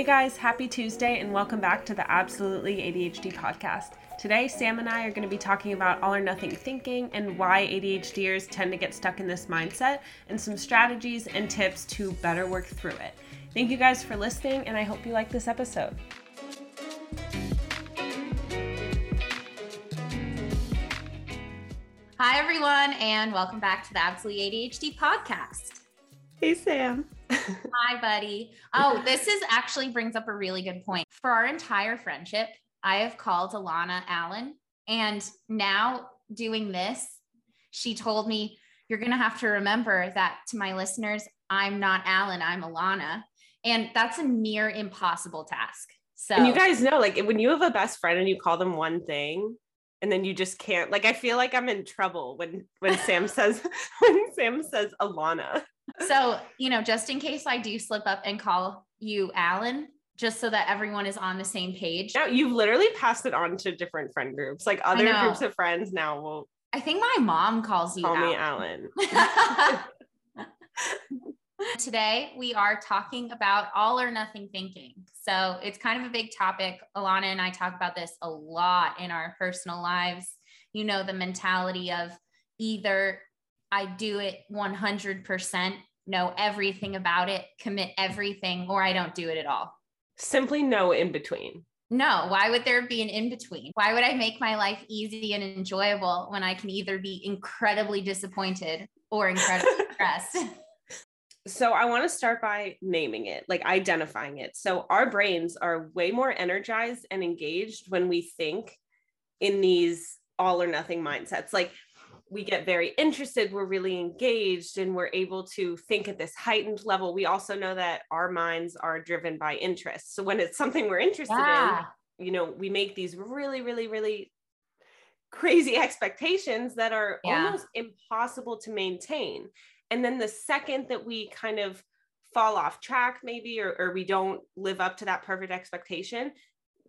Hey guys, happy Tuesday and welcome back to the Absolutely ADHD podcast. Today, Sam and I are going to be talking about all or nothing thinking and why ADHDers tend to get stuck in this mindset and some strategies and tips to better work through it. Thank you guys for listening, and I hope you like this episode. Hi, everyone, and welcome back to the Absolutely ADHD podcast. Hey, Sam. Hi, buddy. Oh, this is actually brings up a really good point. For our entire friendship, I have called Alana Allen. And now doing this, she told me, You're going to have to remember that to my listeners, I'm not Allen, I'm Alana. And that's a near impossible task. So, and you guys know, like when you have a best friend and you call them one thing, and then you just can't like i feel like i'm in trouble when when sam says when sam says alana so, you know, just in case I do slip up and call you Alan, just so that everyone is on the same page. Now you've literally passed it on to different friend groups. Like other groups of friends now will I think my mom calls you call Alan. me Alan. Today we are talking about all or nothing thinking. So it's kind of a big topic. Alana and I talk about this a lot in our personal lives. You know, the mentality of either I do it 100%, know everything about it, commit everything, or I don't do it at all. Simply no in between. No, why would there be an in between? Why would I make my life easy and enjoyable when I can either be incredibly disappointed or incredibly stressed? So, I want to start by naming it, like identifying it. So, our brains are way more energized and engaged when we think in these all or nothing mindsets. Like, we get very interested, we're really engaged, and we're able to think at this heightened level. We also know that our minds are driven by interest. So when it's something we're interested yeah. in, you know, we make these really, really, really crazy expectations that are yeah. almost impossible to maintain. And then the second that we kind of fall off track, maybe, or, or we don't live up to that perfect expectation,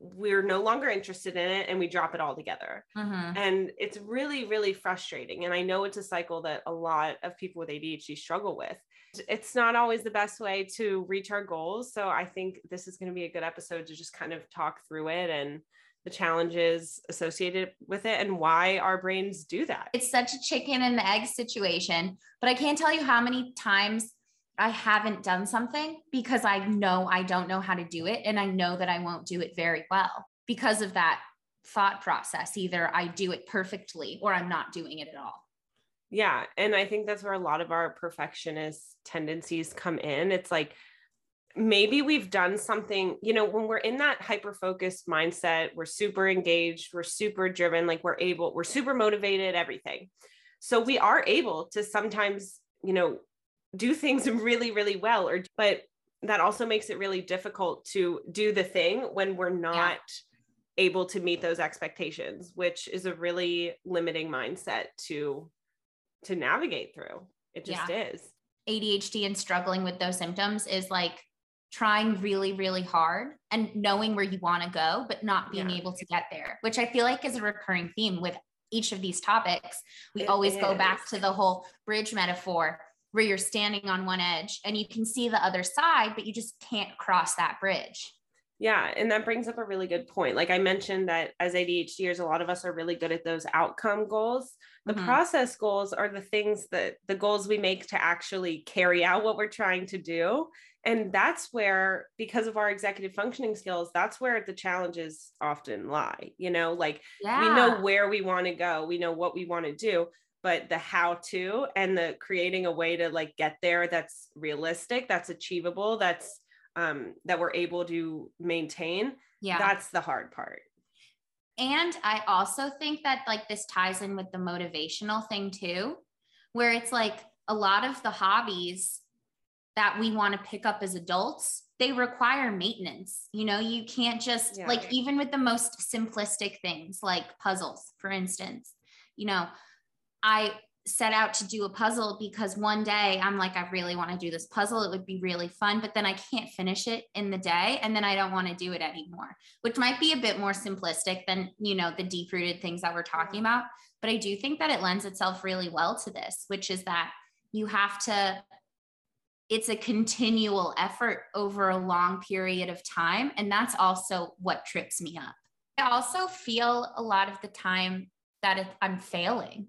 we're no longer interested in it and we drop it all together. Mm-hmm. And it's really, really frustrating. And I know it's a cycle that a lot of people with ADHD struggle with. It's not always the best way to reach our goals. So I think this is going to be a good episode to just kind of talk through it and the challenges associated with it and why our brains do that. It's such a chicken and the egg situation, but I can't tell you how many times I haven't done something because I know I don't know how to do it. And I know that I won't do it very well because of that thought process. Either I do it perfectly or I'm not doing it at all. Yeah. And I think that's where a lot of our perfectionist tendencies come in. It's like, maybe we've done something, you know, when we're in that hyper focused mindset, we're super engaged, we're super driven, like we're able, we're super motivated, everything. So we are able to sometimes, you know, do things really really well or but that also makes it really difficult to do the thing when we're not yeah. able to meet those expectations which is a really limiting mindset to to navigate through it just yeah. is adhd and struggling with those symptoms is like trying really really hard and knowing where you want to go but not being yeah. able to get there which i feel like is a recurring theme with each of these topics we it always is. go back to the whole bridge metaphor where you're standing on one edge and you can see the other side, but you just can't cross that bridge. Yeah. And that brings up a really good point. Like I mentioned that as ADHDers, a lot of us are really good at those outcome goals. The mm-hmm. process goals are the things that the goals we make to actually carry out what we're trying to do. And that's where, because of our executive functioning skills, that's where the challenges often lie. You know, like yeah. we know where we want to go, we know what we want to do, but the how to and the creating a way to like get there that's realistic that's achievable that's um that we're able to maintain yeah. that's the hard part. And i also think that like this ties in with the motivational thing too where it's like a lot of the hobbies that we want to pick up as adults they require maintenance you know? You can't just yeah. like even with the most simplistic things like puzzles for instance you know I set out to do a puzzle because one day I'm like, I really want to do this puzzle. It would be really fun, but then I can't finish it in the day. And then I don't want to do it anymore, which might be a bit more simplistic than, you know, the deep rooted things that we're talking about. But I do think that it lends itself really well to this, which is that you have to, it's a continual effort over a long period of time. And that's also what trips me up. I also feel a lot of the time that I'm failing,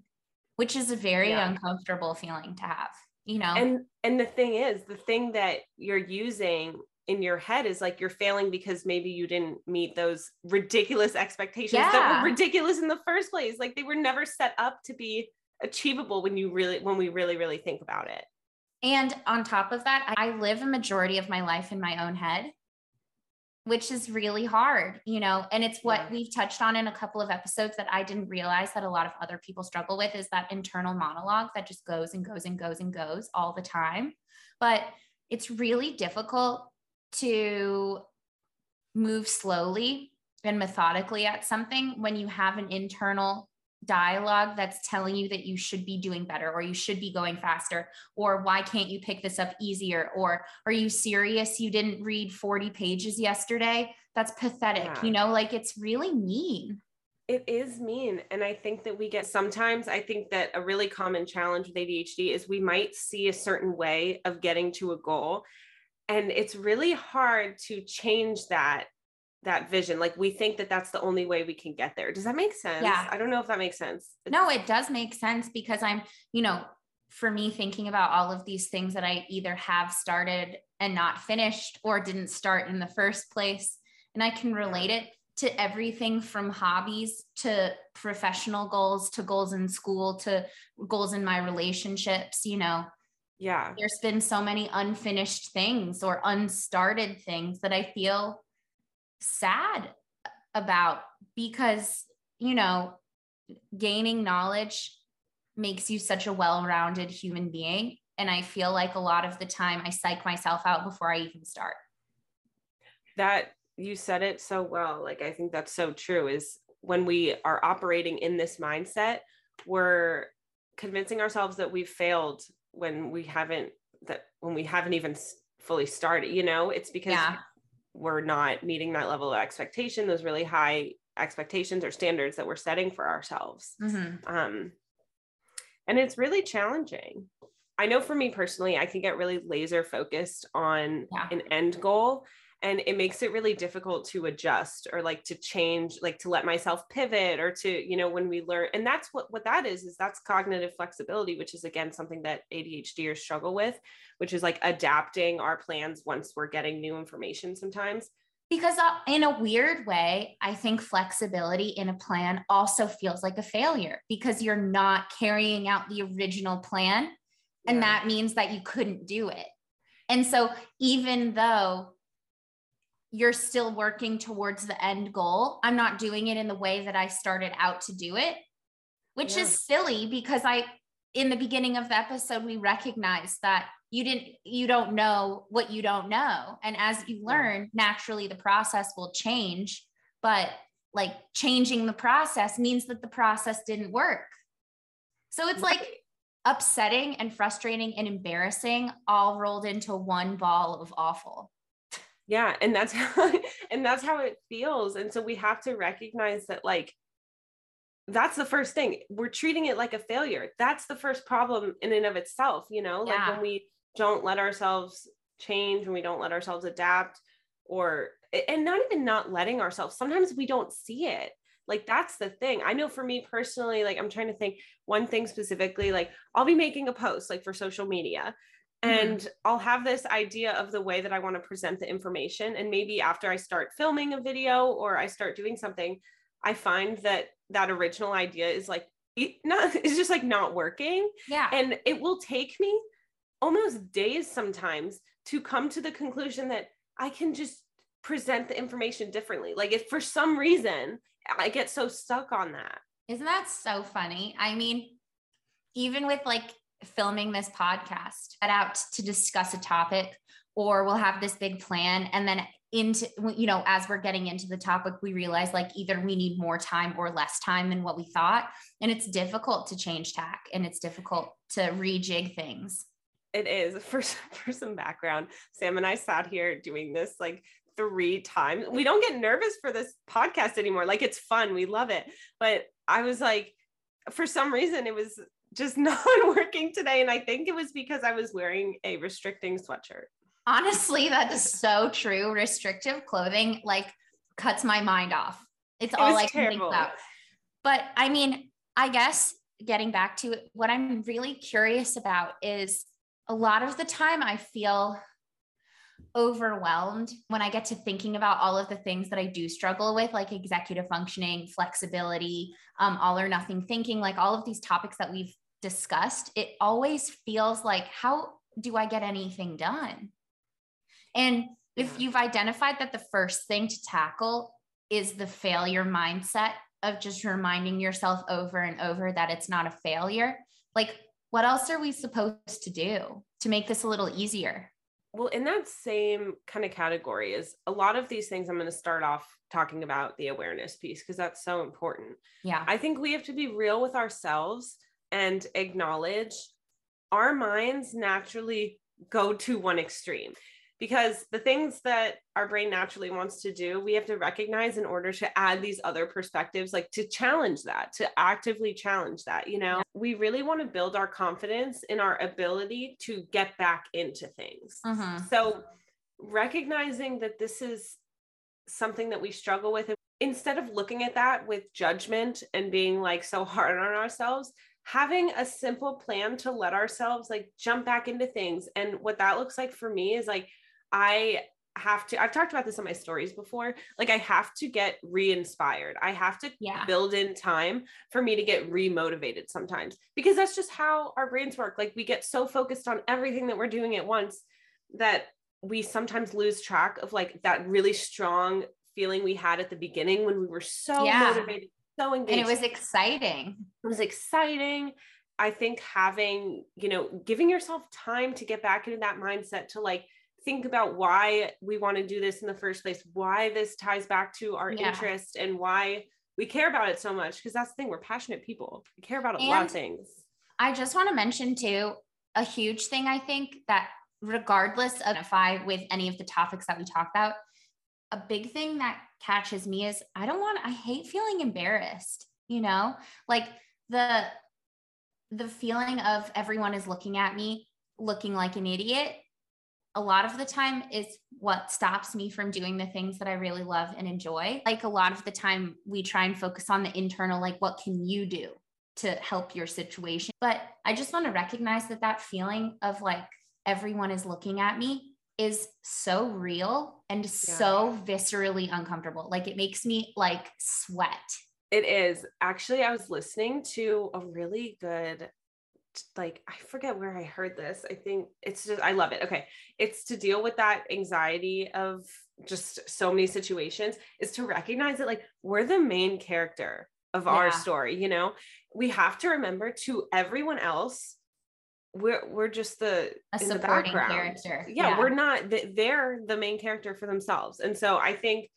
which is a very yeah. uncomfortable feeling to have, you know? And, and the thing is, the thing that you're using in your head is like you're failing because maybe you didn't meet those ridiculous expectations yeah. that were ridiculous in the first place. Like they were never set up to be achievable when you really, when we really, really think about it. And on top of that, I live a majority of my life in my own head, which is really hard, you know. And it's what yeah. we've touched on in a couple of episodes that I didn't realize that a lot of other people struggle with is that internal monologue that just goes and goes and goes and goes all the time. But it's really difficult to move slowly and methodically at something when you have an internal dialogue that's telling you that you should be doing better or you should be going faster or why can't you pick this up easier or are you serious? You didn't read 40 pages yesterday? That's pathetic yeah. you know like it's really mean. It is mean and i think that we get sometimes i think that a really common challenge with adhd is we might see a certain way of getting to a goal and it's really hard to change that that vision like we think that that's the only way we can get there. Does that make sense? Yeah. I don't know if that makes sense. No it does make sense because i'm you know for me thinking about all of these things that i either have started and not finished or didn't start in the first place and i can relate it to everything from hobbies to professional goals to goals in school to goals in my relationships you know. Yeah. There's been so many unfinished things or unstarted things that i feel sad about because, you know, gaining knowledge makes you such a well rounded human being. And I feel like a lot of the time I psych myself out before I even start. That you said it so well. Like, I think that's so true is when we are operating in this mindset, we're convincing ourselves that we've failed when we haven't that when we haven't even fully started you know it's because yeah we're not meeting that level of expectation, those really high expectations or standards that we're setting for ourselves. Mm-hmm. Um, and it's really challenging. I know for me personally, I can get really laser focused on yeah. an end goal and it makes it really difficult to adjust or like to change like to let myself pivot or to you know when we learn and that's what what that is is that's cognitive flexibility which is again something that adhders struggle with which is like adapting our plans once we're getting new information sometimes because uh, in a weird way i think flexibility in a plan also feels like a failure because you're not carrying out the original plan and yeah. that means that you couldn't do it and so even though you're still working towards the end goal. I'm not doing it in the way that I started out to do it, which yeah. is silly because I, in the beginning of the episode, we recognized that you didn't, you don't know what you don't know. And as you learn, naturally the process will change. But like changing the process means that the process didn't work. So it's like upsetting and frustrating and embarrassing all rolled into one ball of awful yeah and that's how and that's how it feels and so we have to recognize that like that's the first thing we're treating it like a failure that's the first problem in and of itself you know yeah. like when we don't let ourselves change when we don't let ourselves adapt or and not even not letting ourselves sometimes we don't see it like that's the thing i know for me personally like i'm trying to think one thing specifically like i'll be making a post like for social media. And mm-hmm. I'll have this idea of the way that I want to present the information. And maybe after I start filming a video or I start doing something, I find that that original idea is like, not, it's just like not working. Yeah. And it will take me almost days sometimes to come to the conclusion that I can just present the information differently. Like if for some reason I get so stuck on that. Isn't that so funny? I mean, even with like filming this podcast set out to discuss a topic or we'll have this big plan and then into you know as we're getting into the topic we realize like either we need more time or less time than what we thought and it's difficult to change tack and it's difficult to rejig things. It is. For for some background sam and i sat here doing this like three times. We don't get nervous for this podcast anymore. Like it's fun. We love it. But i was like for some reason it was just not working today. And I think it was because I was wearing a restricting sweatshirt. Honestly, that is so true. Restrictive clothing like cuts my mind off. It's it all I terrible. can think about. But I mean, I guess getting back to it, what I'm really curious about is a lot of the time I feel overwhelmed when I get to thinking about all of the things that I do struggle with, like executive functioning, flexibility, um, all or nothing thinking, like all of these topics that we've discussed. It always feels like, how do I get anything done? And if you've identified that the first thing to tackle is the failure mindset of just reminding yourself over and over that it's not a failure, like what else are we supposed to do to make this a little easier? Well, in that same kind of category is a lot of these things I'm going to start off talking about the awareness piece because that's so important. Yeah. I think we have to be real with ourselves and acknowledge our minds naturally go to one extreme because the things that our brain naturally wants to do, we have to recognize in order to add these other perspectives, like to challenge that, to actively challenge that. You know, we really want to build our confidence in our ability to get back into things. Uh-huh. So, recognizing that this is something that we struggle with, instead of looking at that with judgment and being like so hard on ourselves, having a simple plan to let ourselves like jump back into things. And what that looks like for me is like, I have to, I've talked about this in my stories before. Like, I have to get re inspired. I have to yeah. build in time for me to get re motivated sometimes because that's just how our brains work. Like, we get so focused on everything that we're doing at once that we sometimes lose track of like that really strong feeling we had at the beginning when we were so yeah. motivated, so engaged. And it was exciting. It was exciting. I think having, you know, giving yourself time to get back into that mindset to like think about why we want to do this in the first place, why this ties back to our yeah. interest and why we care about it so much. Because that's the thing, we're passionate people. We care about a and lot of things. I just want to mention too, a huge thing I think that regardless of if I with any of the topics that we talk about, a big thing that catches me is I don't want I hate feeling embarrassed, you know? Like the the feeling of everyone is looking at me looking like an idiot a lot of the time is what stops me from doing the things that I really love and enjoy. Like a lot of the time we try and focus on the internal like what can you do to help your situation? But I just want to recognize that that feeling of like everyone is looking at me is so real and yeah. so viscerally uncomfortable. Like it makes me like sweat. It is. Actually, I was listening to a really good like I forget where I heard this. I think it's just I love it. Okay. It's to deal with that anxiety of just so many situations is to recognize that like we're the main character of yeah. our story, you know. We have to remember to everyone else we're we're just the a supporting the character. Yeah, yeah, we're not they're the main character for themselves. And so I think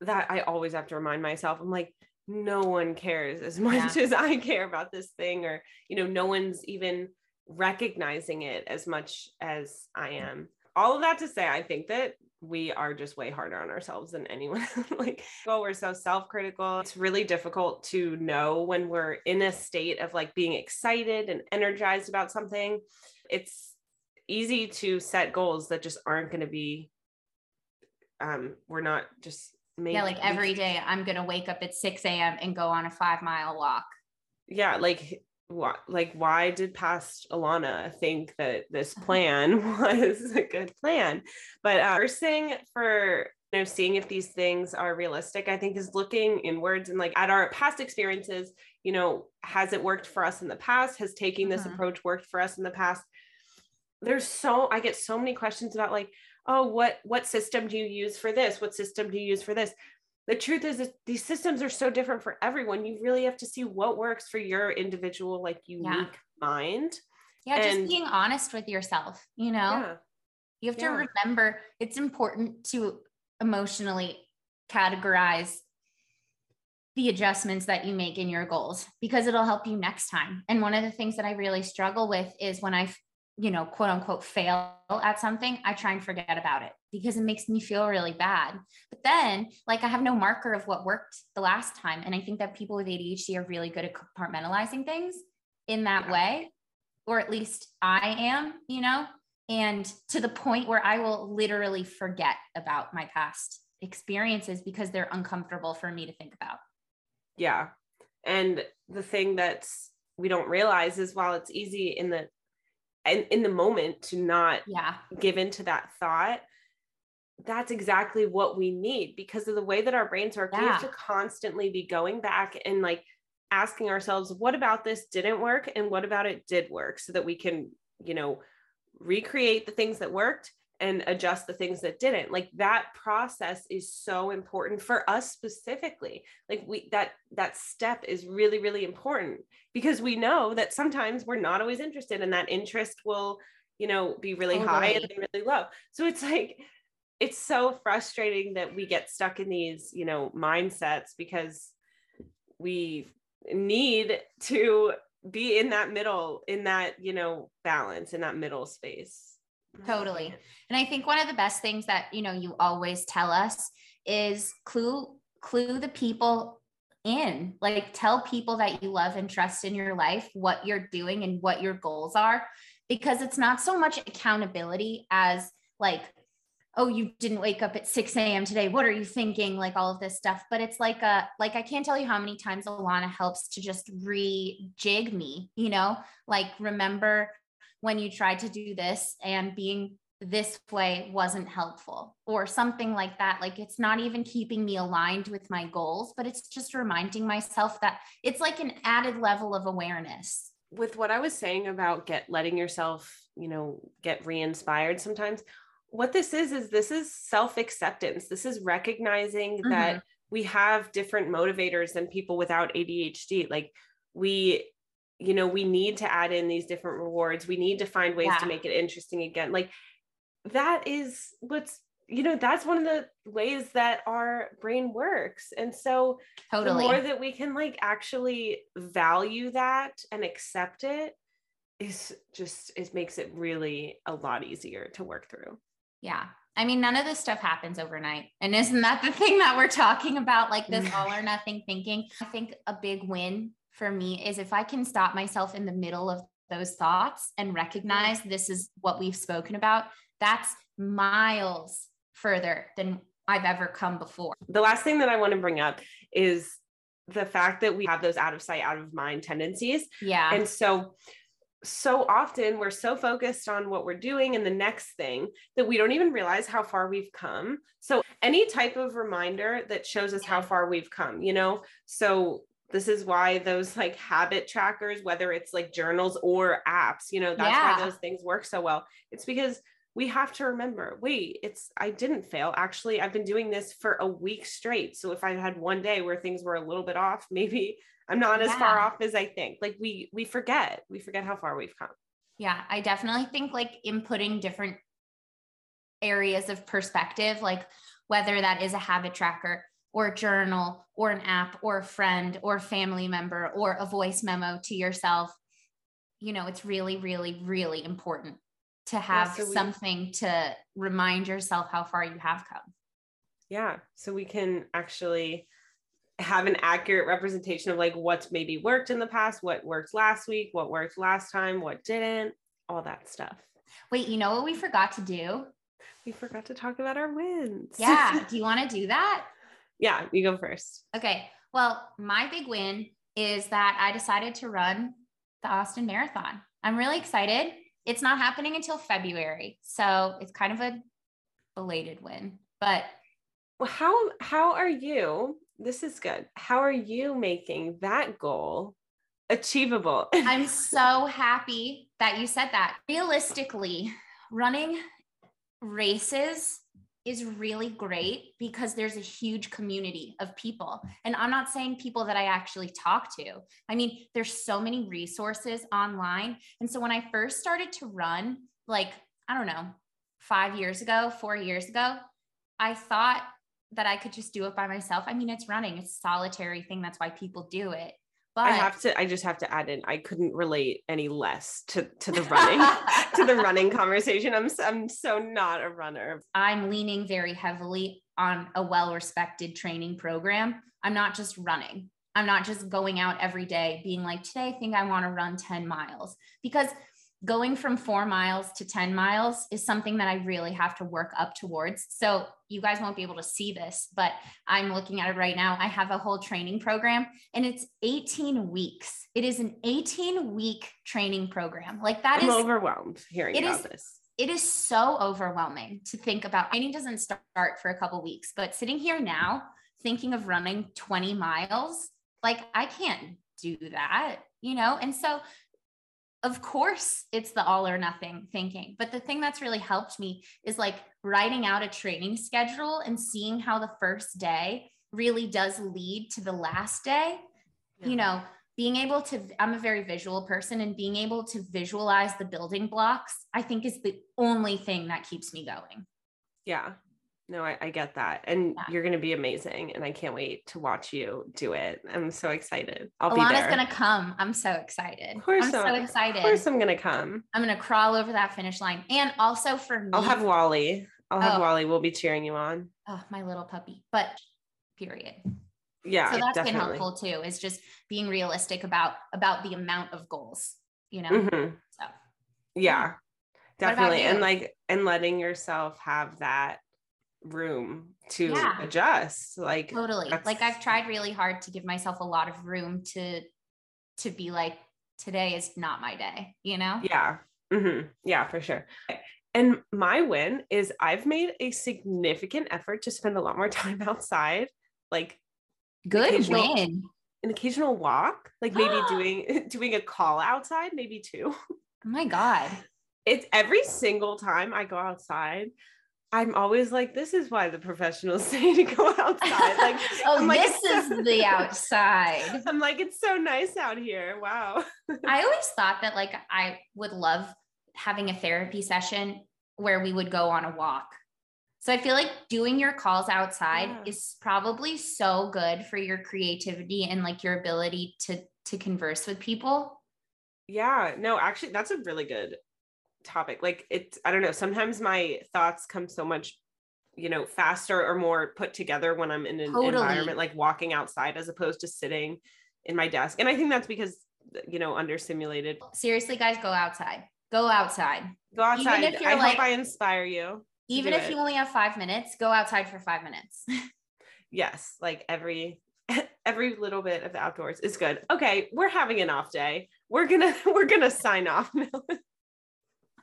that I always have to remind myself I'm like no one cares as much yeah. as I care about this thing, or, you know, no one's even recognizing it as much as I am. All of that to say, I think that we are just way harder on ourselves than anyone. like, oh, we're so self critical. It's really difficult to know when we're in a state of like being excited and energized about something. It's easy to set goals that just aren't going to be, um, we're not just yeah, like every day I'm gonna wake up at 6 a.m. and go on a five mile walk. Yeah, like what like why did past Alana think that this plan was a good plan? But uh, first thing for you know seeing if these things are realistic, I think is looking inwards and like at our past experiences. You know, has it worked for us in the past? Has taking this mm-hmm. approach worked for us in the past? There's so I get so many questions about like oh what what system do you use for this what system do you use for this the truth is that these systems are so different for everyone you really have to see what works for your individual like unique yeah. mind yeah and, just being honest with yourself you know yeah. you have to yeah. remember it's important to emotionally categorize the adjustments that you make in your goals because it'll help you next time. And one of the things that I really struggle with is when I you know, quote unquote, fail at something, I try and forget about it because it makes me feel really bad. But then, like, I have no marker of what worked the last time. And I think that people with ADHD are really good at compartmentalizing things. in that yeah. way, or at least I am, you know, and to the point where I will literally forget about my past experiences because they're uncomfortable for me to think about. Yeah. And the thing that's we don't realize is while it's easy in the in, in the moment to not yeah. give into that thought that's exactly what we need because of the way that our brains work. Yeah. we have to constantly be going back and like asking ourselves what about this didn't work and what about it did work? so that we can you know recreate the things that worked and adjust the things that didn't. Like that process is so important for us specifically. Like we that that step is really really important because we know that sometimes we're not always interested and that interest will you know be really totally. high and really low. So it's like it's so frustrating that we get stuck in these you know mindsets because we need to be in that middle in that you know balance in that middle space Oh, totally. and i think one of the best things that you know you always tell us is clue clue the people in. Like tell people that you love and trust in your life what you're doing and what your goals are because it's not so much accountability as like oh you didn't wake up at 6 a.m today. What are you thinking? Like all of this stuff. But it's like a like i can't tell you how many times alana helps to just rejig me you know? Like remember when you tried to do this and being this way wasn't helpful or something like that. Like it's not even keeping me aligned with my goals but it's just reminding myself that it's like an added level of awareness. With what i was saying about get letting yourself you know get re-inspired sometimes what this is is this is self-acceptance. This is recognizing mm-hmm. that we have different motivators than people without adhd like we you know we need to add in these different rewards we need to find ways yeah. to make it interesting again like that is what's you know that's one of the ways that our brain works and so totally. the more that we can like actually value that and accept it is just it makes it really a lot easier to work through yeah. I mean, none of this stuff happens overnight. And isn't that the thing that we're talking about? Like this mm. all or nothing thinking. I think a big win for me is if I can stop myself in the middle of those thoughts and recognize this is what we've spoken about, that's miles further than I've ever come before. The last thing that I want to bring up is the fact that we have those out of sight, out of mind tendencies. Yeah. And so so often we're so focused on what we're doing and the next thing that we don't even realize how far we've come. So, any type of reminder that shows us how far we've come, you know? So, this is why those like habit trackers, whether it's like journals or apps, you know, that's yeah. why those things work so well. It's because we have to remember wait, it's, I didn't fail. Actually, I've been doing this for a week straight. So, if I had one day where things were a little bit off, maybe I'm not as yeah. far off as I think. Like we we forget. We forget how far we've come. Yeah, I definitely think like inputting different areas of perspective, like whether that is a habit tracker or a journal or an app or a friend or a family member or a voice memo to yourself, you know, it's really, really, really important to have yeah, so we, something to remind yourself how far you have come. Yeah. So we can actually have an accurate representation of like what's maybe worked in the past, what worked last week, what worked last time, what didn't, all that stuff. Wait, you know what we forgot to do? We forgot to talk about our wins. Yeah. do you want to do that? Yeah, you go first. Okay. Well, my big win is that I decided to run the Austin Marathon. I'm really excited. It's not happening until February. So it's kind of a belated win. But well, how how are you this is good. How are you making that goal achievable? I'm so happy that you said that. Realistically, running races is really great because there's a huge community of people. And I'm not saying people that I actually talk to. I mean, there's so many resources online. And so when I first started to run, like, I don't know, five years ago, four years ago, I thought that I could just do it by myself. I mean, it's running, it's a solitary thing. That's why people do it. But I have to, I just have to add in, I couldn't relate any less to, to the running, to the running conversation. I'm, I'm so not a runner. I'm leaning very heavily on a well-respected training program. I'm not just running. I'm not just going out every day being like, today I think I want to run 10 miles because going from four miles to 10 miles is something that I really have to work up towards. So you guys won't be able to see this, but I'm looking at it right now. I have a whole training program and it's 18 weeks. It is an 18 week training program. Like that I'm is overwhelmed hearing about is, this. It is so overwhelming to think about. Training doesn't start for a couple weeks, but sitting here now thinking of running 20 miles, like I can't do that, you know? And so of course it's the all or nothing thinking. But the thing that's really helped me is like writing out a training schedule and seeing how the first day really does lead to the last day. Yeah. you know being able to i'm a very visual person and being able to visualize the building blocks i think is the only thing that keeps me going. Yeah no, I, I get that. And yeah. you're going to be amazing. And I can't wait to watch you do it. I'm so excited. I'll Alana's be there. going to come. I'm so excited. Of course I'm so, so excited. Of course I'm going to come. I'm going to crawl over that finish line. And also for me. I'll have Wally. I'll have oh. Wally. We'll be cheering you on. Oh, my little puppy. But period. Yeah. So that's definitely. been helpful too, is just being realistic about about the amount of goals, you know? Mm-hmm. So yeah. Definitely. And like and letting yourself have that room to yeah. adjust like totally. Like i've tried really hard to give myself a lot of room to to be like today is not my day you know? Yeah. Mm-hmm. yeah for sure. And my win is i've made a significant effort to spend a lot more time outside like good win. an occasional walk like maybe doing doing a call outside maybe two. Oh my god. It's every single time i go outside I'm always like, this is why the professionals say to go outside. Like, oh, like, this is so- the outside. I'm like, it's so nice out here. Wow. I always thought that like I would love having a therapy session where we would go on a walk. So I feel like doing your calls outside yeah. is probably so good for your creativity and like your ability to to converse with people. Yeah, no, actually that's a really good topic like it's i don't know sometimes my thoughts come so much you know faster or more put together when i'm in an totally. environment like walking outside as opposed to sitting in my desk. And i think that's because you know understimulated seriously guys go outside. Go outside. Go outside. even if you're i like, hope i inspire you even if it. you only have five minutes go outside for five minutes. Yes like every every little bit of the outdoors is good. Okay we're having an off day. We're gonna we're gonna sign off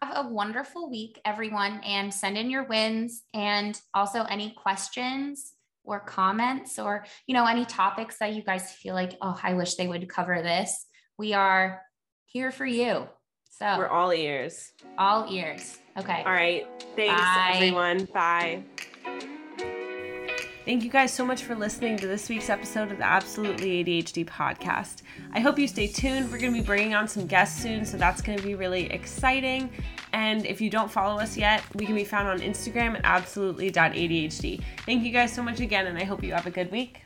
have a wonderful week, everyone, and send in your wins and also any questions or comments or you know any topics that you guys feel like oh i wish they would cover this. We are here for you. So we're all ears. All ears. Okay. All right. Thanks Bye. everyone. Bye Thank you guys so much for listening to this week's episode of the Absolutely ADHD podcast. I hope you stay tuned. We're going to be bringing on some guests soon, so that's going to be really exciting. And if you don't follow us yet, we can be found on Instagram at absolutely.adhd. Thank you guys so much again, and I hope you have a good week.